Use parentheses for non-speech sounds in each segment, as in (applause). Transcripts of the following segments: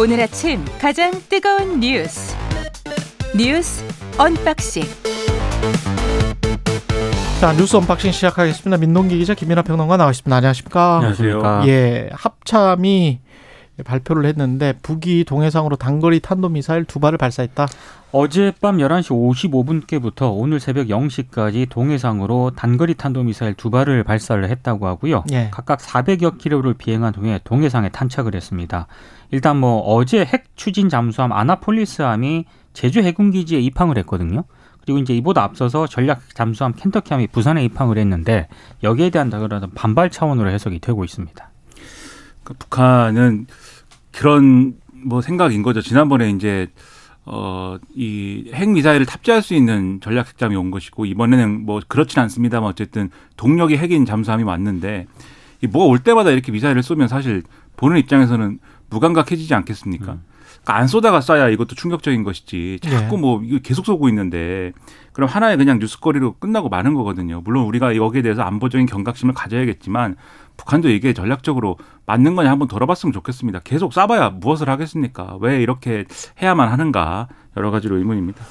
오늘 아침 가장 뜨거운 뉴스 뉴스 언박싱 자 뉴스 언박싱 시작하겠습니다. 민동기 기자 김민하 평론가 나와있습니다. 안녕하십니까? 안녕하세요. 예, 합참이 발표를 했는데 북이 동해상으로 단거리 탄도미사일 두 발을 발사했다. 어젯밤 11시 55분께부터 오늘 새벽 0시까지 동해상으로 단거리 탄도미사일 두 발을 발사를 했다고 하고요. 예. 각각 400여 킬로를 비행한 후에 동해상에 탄착을 했습니다. 일단 뭐 어제 핵 추진 잠수함 아나폴리스함이 제주 해군기지에 입항을 했거든요. 그리고 이제 이보다 앞서서 전략 잠수함 켄터키함이 부산에 입항을 했는데 여기에 대한 그런 반발 차원으로 해석이 되고 있습니다. 그 북한은 그런 뭐 생각인 거죠. 지난번에 이제 어, 이 핵미사일을 탑재할 수 있는 전략 핵잠이 온 것이고, 이번에는 뭐 그렇진 않습니다만 어쨌든 동력이 핵인 잠수함이 왔는데, 이 뭐가 올 때마다 이렇게 미사일을 쏘면 사실 보는 입장에서는 무감각해지지 않겠습니까? 음. 그러니까 안 쏘다가 쏴야 이것도 충격적인 것이지. 자꾸 예. 뭐 이거 계속 쏘고 있는데, 그럼 하나의 그냥 뉴스거리로 끝나고 마는 거거든요. 물론 우리가 여기에 대해서 안보적인 경각심을 가져야겠지만, 북한도 이게 전략적으로 맞는 거냐 한번 돌아봤으면 좋겠습니다. 계속 쏴봐야 무엇을 하겠습니까? 왜 이렇게 해야만 하는가 여러 가지로 의문입니다.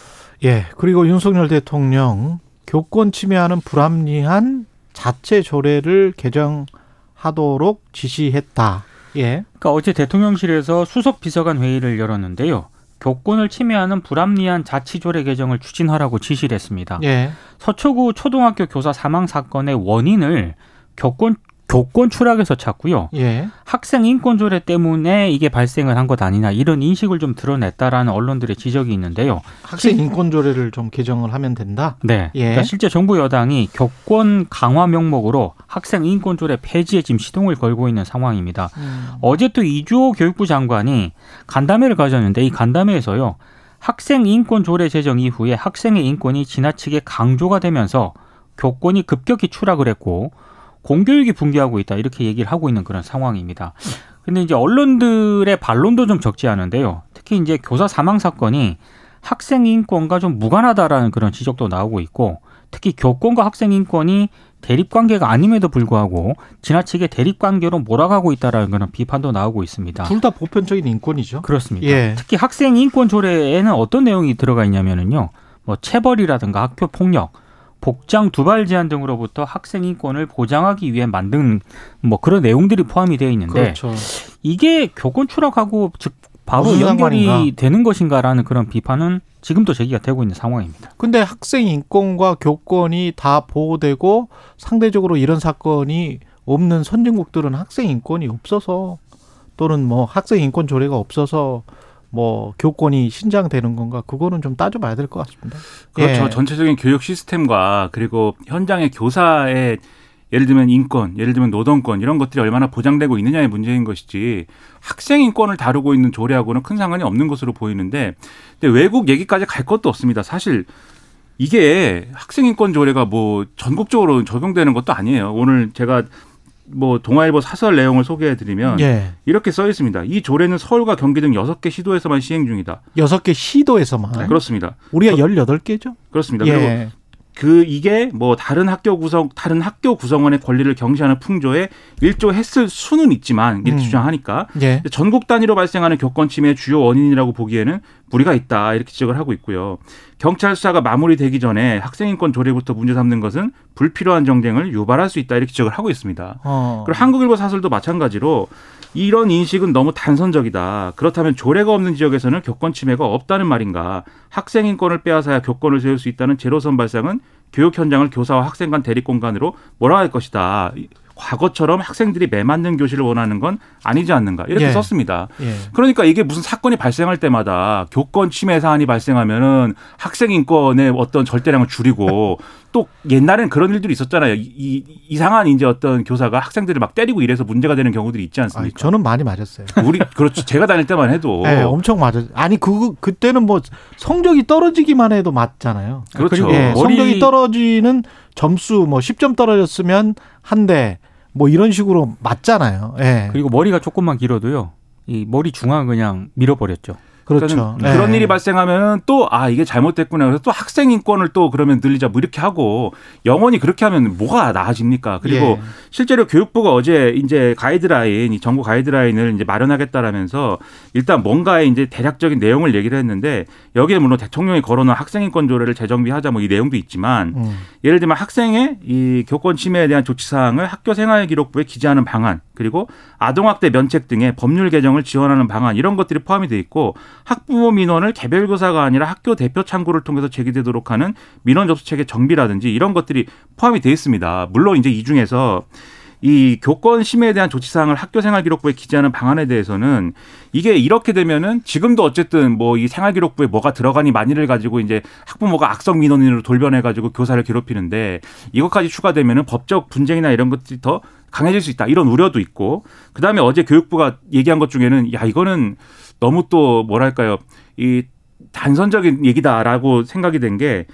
예, 그리고 윤석열 대통령 교권 침해하는 불합리한 자체 조례를 개정하도록 지시했다. 예, 그러니까 어제 대통령실에서 수석 비서관 회의를 열었는데요. 교권을 침해하는 불합리한 자치조례 개정을 추진하라고 지시를 했습니다. 예, 서초구 초등학교 교사 사망 사건의 원인을 교권 교권 추락에서 찾고요. 예. 학생 인권 조례 때문에 이게 발생을 한 것 아니냐 이런 인식을 좀 드러냈다라는 언론들의 지적이 있는데요. 학생 인권 조례를 좀 개정을 하면 된다. 네. 예. 그러니까 실제 정부 여당이 교권 강화 명목으로 학생 인권 조례 폐지에 지금 시동을 걸고 있는 상황입니다. 어제 또 이주호 교육부 장관이 간담회를 가졌는데 이 간담회에서요. 학생 인권 조례 제정 이후에 학생의 인권이 지나치게 강조가 되면서 교권이 급격히 추락을 했고 공교육이 붕괴하고 있다 이렇게 얘기를 하고 있는 그런 상황입니다. 근데 이제 언론들의 반론도 좀 적지 않은데요. 특히 이제 교사 사망 사건이 학생 인권과 좀 무관하다라는 그런 지적도 나오고 있고 특히 교권과 학생 인권이 대립 관계가 아님에도 불구하고 지나치게 대립 관계로 몰아가고 있다라는 그런 비판도 나오고 있습니다. 둘 다 보편적인 인권이죠. 그렇습니다. 예. 특히 학생 인권 조례에는 어떤 내용이 들어가 있냐면은요. 뭐 체벌이라든가 학교 폭력, 복장 두발 제한 등으로부터 학생 인권을 보장하기 위해 만든 뭐 그런 내용들이 포함이 되어 있는데 그렇죠. 이게 교권 추락하고 즉 바로 연결이 상관인가? 되는 것인가라는 그런 비판은 지금도 제기가 되고 있는 상황입니다. 근데 학생 인권과 교권이 다 보호되고 상대적으로 이런 사건이 없는 선진국들은 학생 인권이 없어서 또는 뭐 학생 인권 조례가 없어서 뭐 교권이 신장되는 건가 그거는 좀 따져봐야 될 것 같습니다. 그렇죠. 예. 전체적인 교육 시스템과 그리고 현장의 교사의 예를 들면 인권, 예를 들면 노동권 이런 것들이 얼마나 보장되고 있느냐의 문제인 것이지 학생 인권을 다루고 있는 조례하고는 큰 상관이 없는 것으로 보이는데 근데 외국 얘기까지 갈 것도 없습니다. 사실 이게 학생 인권 조례가 뭐 전국적으로 적용되는 것도 아니에요. 오늘 제가 뭐 동아일보 사설 내용을 소개해 드리면 예. 이렇게 써 있습니다. 이 조례는 서울과 경기 등 여섯 개 시도에서만 시행 중이다. 여섯 개 시도에서만 그렇습니다. 우리가 열여덟 개죠. 그렇습니다. 그리고 예. 그 이게 뭐 다른 학교 구성 다른 학교 구성원의 권리를 경시하는 풍조에 일조했을 수는 있지만 이렇게 음. 주장하니까 예. 전국 단위로 발생하는 교권 침해의 주요 원인이라고 보기에는 무리가 있다 이렇게 지적을 하고 있고요. 경찰 수사가 마무리되기 전에 학생인권 조례부터 문제 삼는 것은 불필요한 정쟁을 유발할 수 있다 이렇게 지적을 하고 있습니다. 어. 그리고 한국일보 사설도 마찬가지로 이런 인식은 너무 단선적이다. 그렇다면 조례가 없는 지역에서는 교권 침해가 없다는 말인가? 학생 인권을 빼앗아야 교권을 세울 수 있다는 제로선 발상은 교육 현장을 교사와 학생 간 대립 공간으로 몰아갈 것이다. 이- 과거처럼 학생들이 매맞는 교실을 원하는 건 아니지 않는가 이렇게 예. 썼습니다. 예. 그러니까 이게 무슨 사건이 발생할 때마다 교권 침해 사안이 발생하면은 학생 인권의 어떤 절대량을 줄이고 (laughs) 또 옛날엔 그런 일들이 있었잖아요. 이, 이 이상한 이제 어떤 교사가 학생들을 막 때리고 이래서 문제가 되는 경우들이 있지 아니, 않습니까? 저는 많이 맞았어요. 우리 그렇죠. 제가 다닐 때만 해도 네, 엄청 맞았. 아니 그 그때는 뭐 성적이 떨어지기만 해도 맞잖아요. 그렇죠. 예, 성적이 떨어지는 점수 뭐 10점 떨어졌으면 한 대 뭐 이런 식으로 맞잖아요. 예. 그리고 머리가 조금만 길어도요. 이 머리 중앙 그냥 밀어버렸죠. 그렇죠. 네. 그런 일이 발생하면 또 아 이게 잘못됐구나 그래서 또 학생 인권을 또 그러면 늘리자 뭐 이렇게 하고 영원히 그렇게 하면 뭐가 나아집니까? 그리고 예. 실제로 교육부가 어제 이제 가이드라인 이 정부 가이드라인을 이제 마련하겠다라면서 일단 뭔가의 이제 대략적인 내용을 얘기를 했는데 여기에 물론 대통령이 거론한 학생 인권 조례를 재정비하자 뭐 이 내용도 있지만 음. 예를 들면 학생의 이 교권 침해에 대한 조치 사항을 학교 생활 기록부에 기재하는 방안 그리고 아동학대 면책 등의 법률 개정을 지원하는 방안 이런 것들이 포함이 돼 있고 학부모 민원을 개별 교사가 아니라 학교 대표 창구를 통해서 제기되도록 하는 민원 접수 체계 정비라든지 이런 것들이 포함이 돼 있습니다. 물론 이제 이 중에서 이 교권 심의에 대한 조치 사항을 학교 생활 기록부에 기재하는 방안에 대해서는 이게 이렇게 되면은 지금도 어쨌든 뭐 이 생활 기록부에 뭐가 들어가니 만일을 가지고 이제 학부모가 악성 민원인으로 돌변해 가지고 교사를 괴롭히는데 이것까지 추가되면은 법적 분쟁이나 이런 것들이 더 강해질 수 있다. 이런 우려도 있고 그 다음에 어제 교육부가 얘기한 것 중에는 야 이거는 너무 또 뭐랄까요? 이 단선적인 얘기다라고 생각이 된 게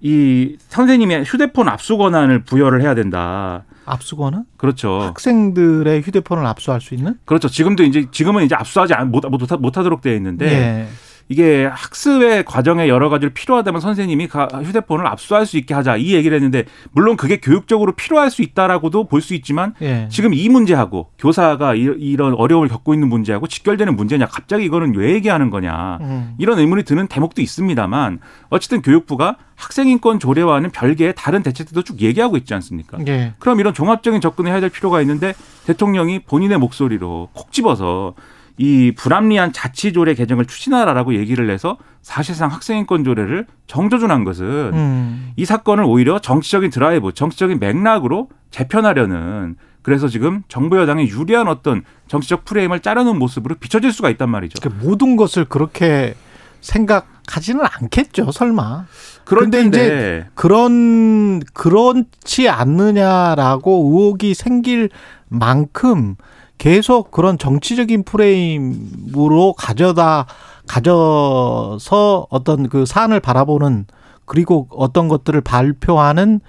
이 선생님의 휴대폰 압수 권한을 부여를 해야 된다. 압수 권한? 그렇죠. 학생들의 휴대폰을 압수할 수 있는? 그렇죠. 지금도 이제 지금은 이제 압수하지 못, 못, 못 하도록 되어 있는데 예. 이게 학습의 과정에 여러 가지를 필요하다면 선생님이 휴대폰을 압수할 수 있게 하자 이 얘기를 했는데 물론 그게 교육적으로 필요할 수 있다라고도 볼 수 있지만 예. 지금 이 문제하고 교사가 이런 어려움을 겪고 있는 문제하고 직결되는 문제냐 갑자기 이거는 왜 얘기하는 거냐 음. 이런 의문이 드는 대목도 있습니다만 어쨌든 교육부가 학생인권 조례와는 별개의 다른 대책들도 쭉 얘기하고 있지 않습니까? 예. 그럼 이런 종합적인 접근을 해야 될 필요가 있는데 대통령이 본인의 목소리로 콕 집어서 이 불합리한 자치조례 개정을 추진하라라고 얘기를 해서 사실상 학생인권 조례를 정조준한 것은 음. 이 사건을 오히려 정치적인 드라이브, 정치적인 맥락으로 재편하려는 그래서 지금 정부 여당에 유리한 어떤 정치적 프레임을 짜려는 모습으로 비춰질 수가 있단 말이죠. 그러니까 모든 것을 그렇게 생각하지는 않겠죠, 설마. 그런데 이제 그런 그렇지 않느냐라고 의혹이 생길 만큼 계속 그런 정치적인 프레임으로 가져다 가져서 어떤 그 사안을 바라보는 그리고 어떤 것들을 발표하는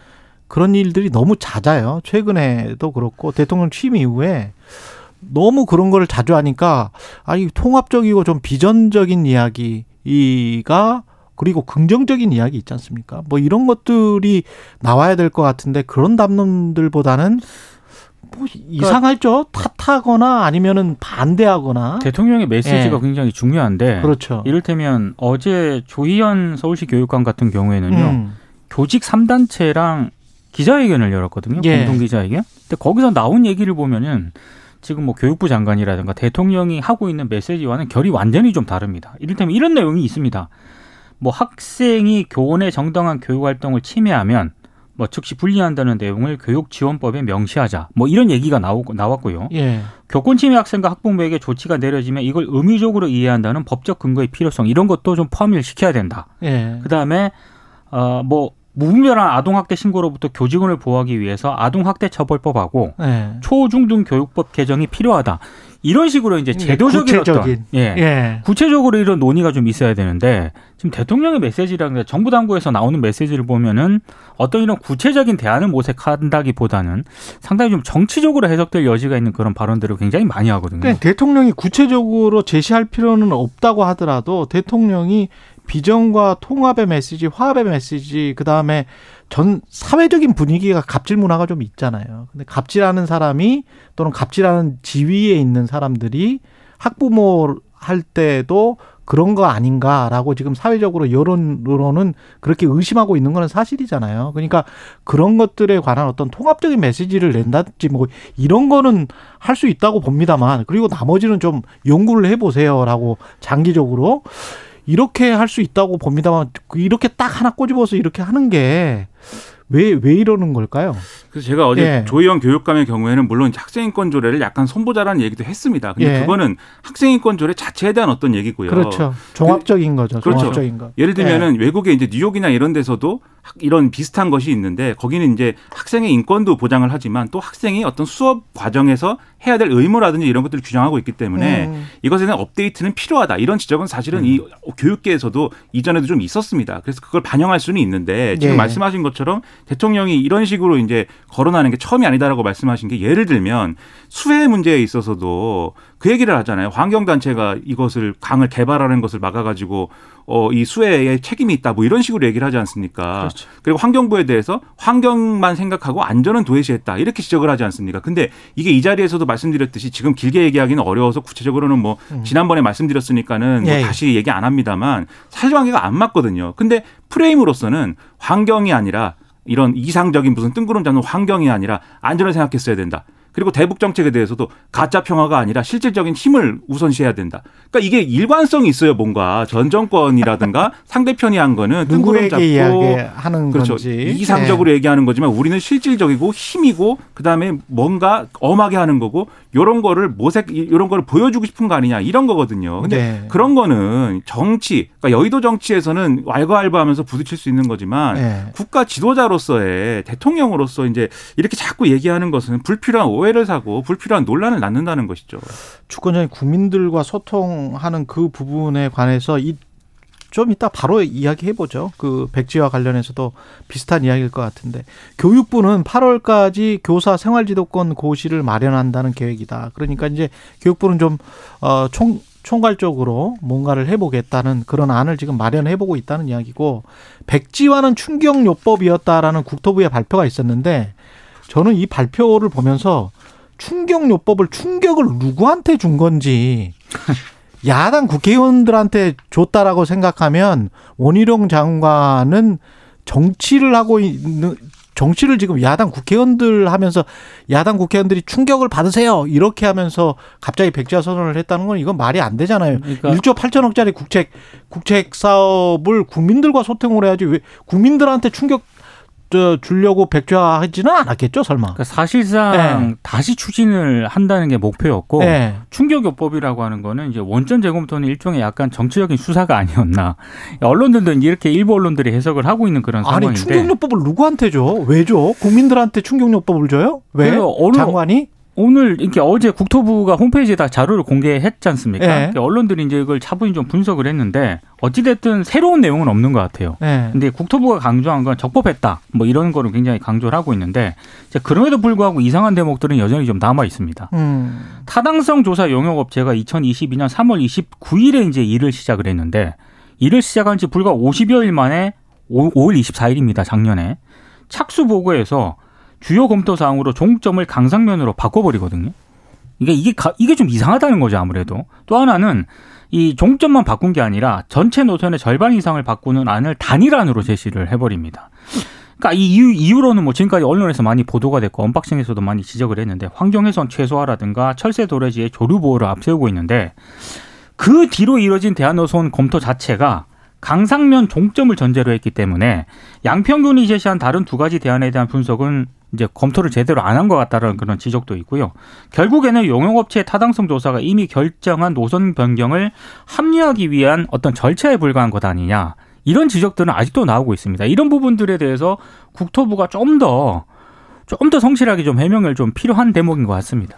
그런 일들이 너무 잦아요. 최근에도 그렇고 대통령 취임 이후에 너무 그런 거를 자주 하니까 아니 통합적이고 좀 비전적인 이야기가 그리고 긍정적인 이야기 있지 않습니까? 뭐 이런 것들이 나와야 될 것 같은데 그런 담론들보다는 뭐 이상하죠. 탓하거나 아니면은 반대하거나. 대통령의 메시지가 예. 굉장히 중요한데. 그렇죠. 이를테면 어제 조희연 서울시 교육감 같은 경우에는요. 음. 교직 3단체랑 기자회견을 열었거든요. 예. 공동 기자회견. 근데 거기서 나온 얘기를 보면은 지금 뭐 교육부 장관이라든가 대통령이 하고 있는 메시지와는 결이 완전히 좀 다릅니다. 이를테면 이런 내용이 있습니다. 뭐 학생이 교원의 정당한 교육 활동을 침해하면 뭐 즉시 분리한다는 내용을 교육지원법에 명시하자. 뭐 이런 얘기가 나오고 나왔고요. 예. 교권 침해 학생과 학부모에게 조치가 내려지면 이걸 의무적으로 이해한다는 법적 근거의 필요성 이런 것도 좀 포함을 시켜야 된다. 예. 그다음에 어뭐 무분별한 아동학대 신고로부터 교직원을 보호하기 위해서 아동학대 처벌법하고 예. 초중등 교육법 개정이 필요하다. 이런 식으로 이제 제도적인 구체적인. 어떤 예, 예. 구체적으로 이런 논의가 좀 있어야 되는데 지금 대통령의 메시지랑 정부 당국에서 나오는 메시지를 보면은 어떤 이런 구체적인 대안을 모색한다기보다는 상당히 좀 정치적으로 해석될 여지가 있는 그런 발언들을 굉장히 많이 하거든요. 그러니까 대통령이 구체적으로 제시할 필요는 없다고 하더라도 대통령이 비전과 통합의 메시지, 화합의 메시지, 그 다음에 전 사회적인 분위기가 갑질 문화가 좀 있잖아요. 근데 갑질하는 사람이 또는 갑질하는 지위에 있는 사람들이 학부모 할 때도 그런 거 아닌가라고 지금 사회적으로 여론으로는 그렇게 의심하고 있는 거는 사실이잖아요. 그러니까 그런 것들에 관한 어떤 통합적인 메시지를 낸다든지 뭐 이런 거는 할 수 있다고 봅니다만 그리고 나머지는 좀 연구를 해보세요라고 장기적으로 이렇게 할 수 있다고 봅니다만 이렇게 딱 하나 꼬집어서 이렇게 하는 게 왜, 왜 이러는 걸까요? 그래서 제가 어제 예. 조희영 교육감의 경우에는 물론 학생인권 조례를 약간 손보자라는 얘기도 했습니다. 근데 예. 그거는 학생인권 조례 자체에 대한 어떤 얘기고요. 그렇죠. 종합적인 거죠. 그렇죠. 종합적인 거. 예를 들면은 예. 외국에 이제 뉴욕이나 이런 데서도 이런 비슷한 것이 있는데 거기는 이제 학생의 인권도 보장을 하지만 또 학생이 어떤 수업 과정에서 해야 될 의무라든지 이런 것들을 규정하고 있기 때문에 음. 이것에 대한 업데이트는 필요하다. 이런 지적은 사실은 음. 이 교육계에서도 이전에도 좀 있었습니다. 그래서 그걸 반영할 수는 있는데 지금 예. 말씀하신 것처럼 대통령이 이런 식으로 이제 거론하는 게 처음이 아니다라고 말씀하신 게 예를 들면 수혜 문제에 있어서도 그 얘기를 하잖아요. 환경단체가 이것을 강을 개발하는 것을 막아가지고 어, 이 수해에 책임이 있다 뭐 이런 식으로 얘기를 하지 않습니까? 그렇죠. 그리고 환경부에 대해서 환경만 생각하고 안전은 도외시했다 이렇게 지적을 하지 않습니까? 근데 이게 이 자리에서도 말씀드렸듯이 지금 길게 얘기하기는 어려워서 구체적으로는 뭐 지난번에 말씀드렸으니까는 뭐 예, 예. 다시 얘기 안 합니다만 사실관계가 안 맞거든요. 근데 프레임으로서는 환경이 아니라 이런 이상적인 무슨 뜬구름 잡는 환경이 아니라 안전을 생각했어야 된다. 그리고 대북 정책에 대해서도 가짜 평화가 아니라 실질적인 힘을 우선시해야 된다. 그러니까 이게 일관성이 있어요, 뭔가 전 정권이라든가 (laughs) 상대편이 한 거는 뜬구름 잡고 누구에게 이야기하는 그렇죠. 건지 이상적으로 얘기하는 거지만 우리는 실질적이고 힘이고 그다음에 뭔가 엄하게 하는 거고 요런 거를 모색 요런 거를 보여주고 싶은 거 아니냐 이런 거거든요. 근데 네. 그런 거는 정치 그러니까 여의도 정치에서는 왈가왈부하면서 부딪힐 수 있는 거지만 네. 국가 지도자로서의 대통령으로서 이제 이렇게 자꾸 얘기하는 것은 불필요한 오해 를 사고 불필요한 논란을 낳는다는 것이죠. 주권자인 국민들과 소통하는 그 부분에 관해서 이 좀 이따 바로 이야기해 보죠. 그 백지와 관련해서도 비슷한 이야기일 것 같은데 교육부는 8월까지 교사 생활지도권 고시를 마련한다는 계획이다. 그러니까 이제 교육부는 좀어총 총괄적으로 뭔가를 해보겠다는 그런 안을 지금 마련해보고 있다는 이야기고 백지화는 충격요법이었다라는 국토부의 발표가 있었는데 저는 이 발표를 보면서 충격요법을 충격을 누구한테 준 건지 (laughs) 야당 국회의원들한테 줬다라고 생각하면 원희룡 장관은 정치를 하고 있는 정치를 지금 야당 국회의원들 하면서 야당 국회의원들이 충격을 받으세요 이렇게 하면서 갑자기 백지화 선언을 했다는 건 이건 말이 안 되잖아요. 그러니까 1조 8천억짜리 국책 국책 사업을 국민들과 소통을 해야지 왜 국민들한테 충격 저 주려고 백지화하지는 않았겠죠 설마. 그러니까 사실상 네. 다시 추진을 한다는 게 목표였고 네. 충격요법이라고 하는 거는 이제 원전 재검토는 일종의 약간 정치적인 수사가 아니었나. 언론들도 이제 이렇게 일부 언론들이 해석을 하고 있는 그런 아니 상황인데. 충격요법을 누구한테 줘? 왜 줘? 국민들한테 충격요법을 줘요? 왜? 장관이? 오늘 이렇게 어제 국토부가 홈페이지에다 자료를 공개했지 않습니까? 네. 그러니까 언론들이 이제 이걸 차분히 좀 분석을 했는데 어찌됐든 새로운 내용은 없는 것 같아요. 네. 근데 국토부가 강조한 건 적법했다. 뭐 이런 거를 굉장히 강조를 하고 있는데 그럼에도 불구하고 이상한 대목들은 여전히 좀 남아 있습니다. 음. 타당성 조사 용역 업체가 2022년 3월 29일에 이제 일을 시작을 했는데 일을 시작한 지 불과 50여일 만에 5, 5월 24일입니다. 작년에 착수 보고에서 주요 검토 사항으로 종점을 강상면으로 바꿔버리거든요. 이게 이게 가- 이게 좀 이상하다는 거죠 아무래도. 또 하나는 이 종점만 바꾼 게 아니라 전체 노선의 절반 이상을 바꾸는 안을 단일안으로 제시를 해버립니다. 그러니까 이 이유, 이유로는 뭐 지금까지 언론에서 많이 보도가 됐고 언박싱에서도 많이 지적을 했는데 환경훼손 최소화라든가 철새 도래지의 조류 보호를 앞세우고 있는데 그 뒤로 이뤄진 대한노선 검토 자체가 강상면 종점을 전제로 했기 때문에 양평균이 제시한 다른 두 가지 대안에 대한 분석은 이제 검토를 제대로 안 한 것 같다는 그런 지적도 있고요. 결국에는 용역업체의 타당성 조사가 이미 결정한 노선 변경을 합리화하기 위한 어떤 절차에 불과한 것 아니냐. 이런 지적들은 아직도 나오고 있습니다. 이런 부분들에 대해서 국토부가 좀 더, 좀 더 성실하게 좀 해명을 좀 필요한 대목인 것 같습니다.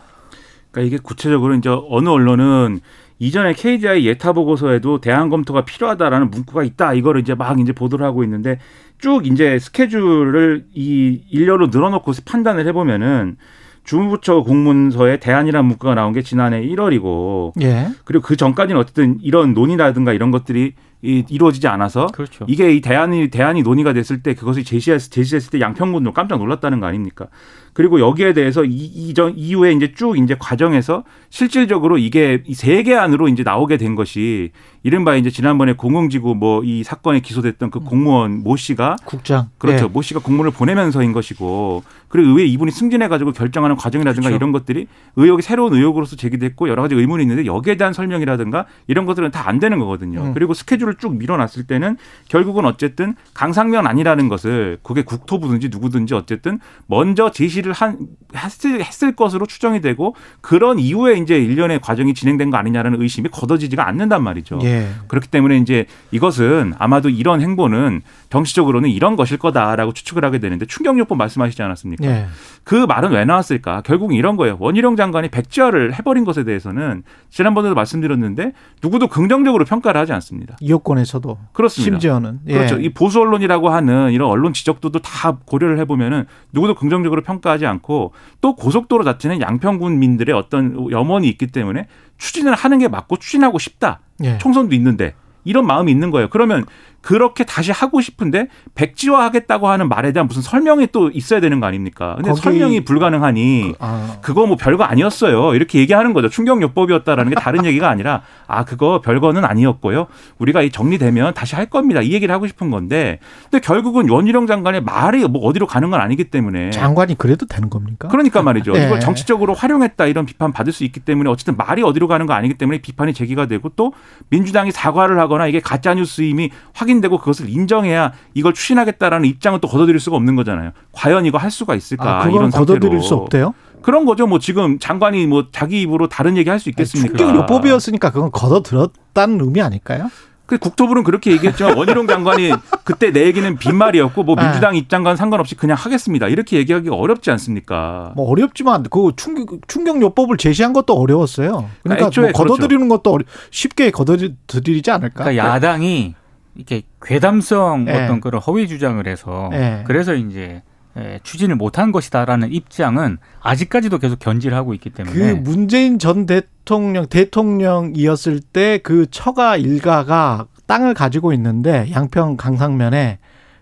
그러니까 이게 구체적으로 이제 어느 언론은 이전에 KDI 예타 보고서에도 대안 검토가 필요하다라는 문구가 있다. 이거를 이제 막 이제 보도를 하고 있는데 쭉 이제 스케줄을 이 일렬로 늘어놓고 판단을 해보면은 주무부처 공문서에 대안이라는 문구가 나온 게 지난해 1월이고 예. 그리고 그 전까지는 어쨌든 이런 논의라든가 이런 것들이 이, 이루어지지 않아서 그렇죠. 이게 이 대안이 대안이 논의가 됐을 때 그것이 제시했 제시했을 때 양평군도 깜짝 놀랐다는 거 아닙니까? 그리고 여기에 대해서 이, 이전 이후에 이제 쭉 이제 과정에서 실질적으로 이게 이세개 안으로 이제 나오게 된 것이 이른바 이제 지난번에 공흥지구 뭐 이 사건에 기소됐던 그 공무원 모 씨가 국장. 그렇죠. 예. 모 씨가 공문을 보내면서인 것이고 그리고 의회 이분이 승진해 가지고 결정하는 과정이라든가 그렇죠. 이런 것들이 의혹이 새로운 의혹으로서 제기됐고 여러 가지 의문이 있는데 여기에 대한 설명이라든가 이런 것들은 다 안 되는 거거든요. 음. 그리고 스케줄 을쭉 밀어놨을 때는 결국은 어쨌든 강상면 아니라는 것을 그게 국토부든지 누구든지 어쨌든 먼저 제시를 한 했을, 했을 것으로 추정이 되고 그런 이후에 이제 일련의 과정이 진행된 거 아니냐라는 의심이 걷어지지가 않는단 말이죠. 예. 그렇기 때문에 이제 이것은 아마도 이런 행보는 정치적으로는 이런 것일 거다라고 추측을 하게 되는데 충격요법 말씀하시지 않았습니까? 예. 그 말은 왜 나왔을까? 결국은 이런 거예요. 원희룡 장관이 백지화를 해버린 것에 대해서는 지난번에도 말씀드렸는데 누구도 긍정적으로 평가를 하지 않습니다. 이 자유권에서도 그렇습니다. 심지어는 예. 그렇죠. 이 보수 언론이라고 하는 이런 언론 지적도도 다 고려를 해보면은 누구도 긍정적으로 평가하지 않고 또 고속도로 자체는 양평군민들의 어떤 염원이 있기 때문에 추진을 하는 게 맞고 추진하고 싶다. 예. 총선도 있는데 이런 마음이 있는 거예요. 그러면 그렇게 다시 하고 싶은데 백지화하겠다고 하는 말에 대한 무슨 설명이 또 있어야 되는 거 아닙니까? 근데 거기- 설명이 불가능하니 아, 그거 뭐 별거 아니었어요. 이렇게 얘기하는 거죠. 충격요법이었다라는 게 다른 얘기가 아니라 아 그거 별거는 아니었고요. 우리가 이 정리되면 다시 할 겁니다. 이 얘기를 하고 싶은 건데 근데 결국은 원희룡 장관의 말이 뭐 어디로 가는 건 아니기 때문에 장관이 그래도 되는 겁니까? 그러니까 말이죠. 예. 이걸 정치적으로 활용했다 이런 비판 받을 수 있기 때문에 어쨌든 말이 어디로 가는 거 아니기 때문에 비판이 제기가 되고 또 민주당이 사과를 하거나 이게 가짜 뉴스임이 확 인되고 그것을 인정해야 이걸 추진하겠다라는 입장은 또 걷어들일 수가 없는 거잖아요. 과연 이거 할 수가 있을까 아, 그건 이런 걷어들일 수 없대요. 그런 거죠. 뭐 지금 장관이 뭐 자기 입으로 다른 얘기 할 수 있겠습니까? 충격요법이었으니까 그건 걷어들었다는 의미 아닐까요? 그 국토부는 그렇게 얘기했지만 원희룡 장관이 (laughs) 그때 내 얘기는 빈말이었고 뭐 네. 민주당 입장과는 상관없이 그냥 하겠습니다. 이렇게 얘기하기가 어렵지 않습니까? 뭐 어렵지만 그 충격 충격 요법을 제시한 것도 어려웠어요. 그러니까 애초에 뭐 걷어들이는 것도 어려- 쉽게 걷어들이지 않을까? 그러니까 야당이 이렇게 괴담성 예. 어떤 그런 허위 주장을 해서 예. 그래서 이제 예, 추진을 못한 것이다라는 입장은 아직까지도 계속 견지를 하고 있기 때문에 그 문재인 전 대통령 대통령이었을 때 그 처가 일가가 땅을 가지고 있는데 양평 강상면에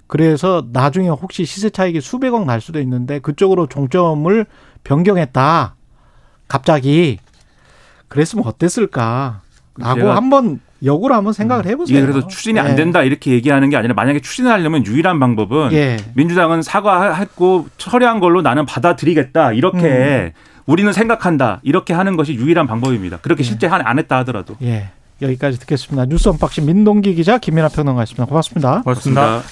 그래서 나중에 혹시 시세 차익이 수백억 날 수도 있는데 그쪽으로 종점을 변경했다. 갑자기 그랬으면 어땠을까? 라고 한번 역으로 한번 생각을 해보세요. 이게 그래서 추진이 안 예. 된다 이렇게 얘기하는 게 아니라 만약에 추진하려면 유일한 방법은 예. 민주당은 사과했고 처리한 걸로 나는 받아들이겠다 이렇게 음. 우리는 생각한다 이렇게 하는 것이 유일한 방법입니다. 그렇게 실제 한- 안 했다 하더라도. 예. 여기까지 듣겠습니다. 뉴스 언박싱 민동기 기자 김민하 평론가였습니다. 고맙습니다. 고맙습니다.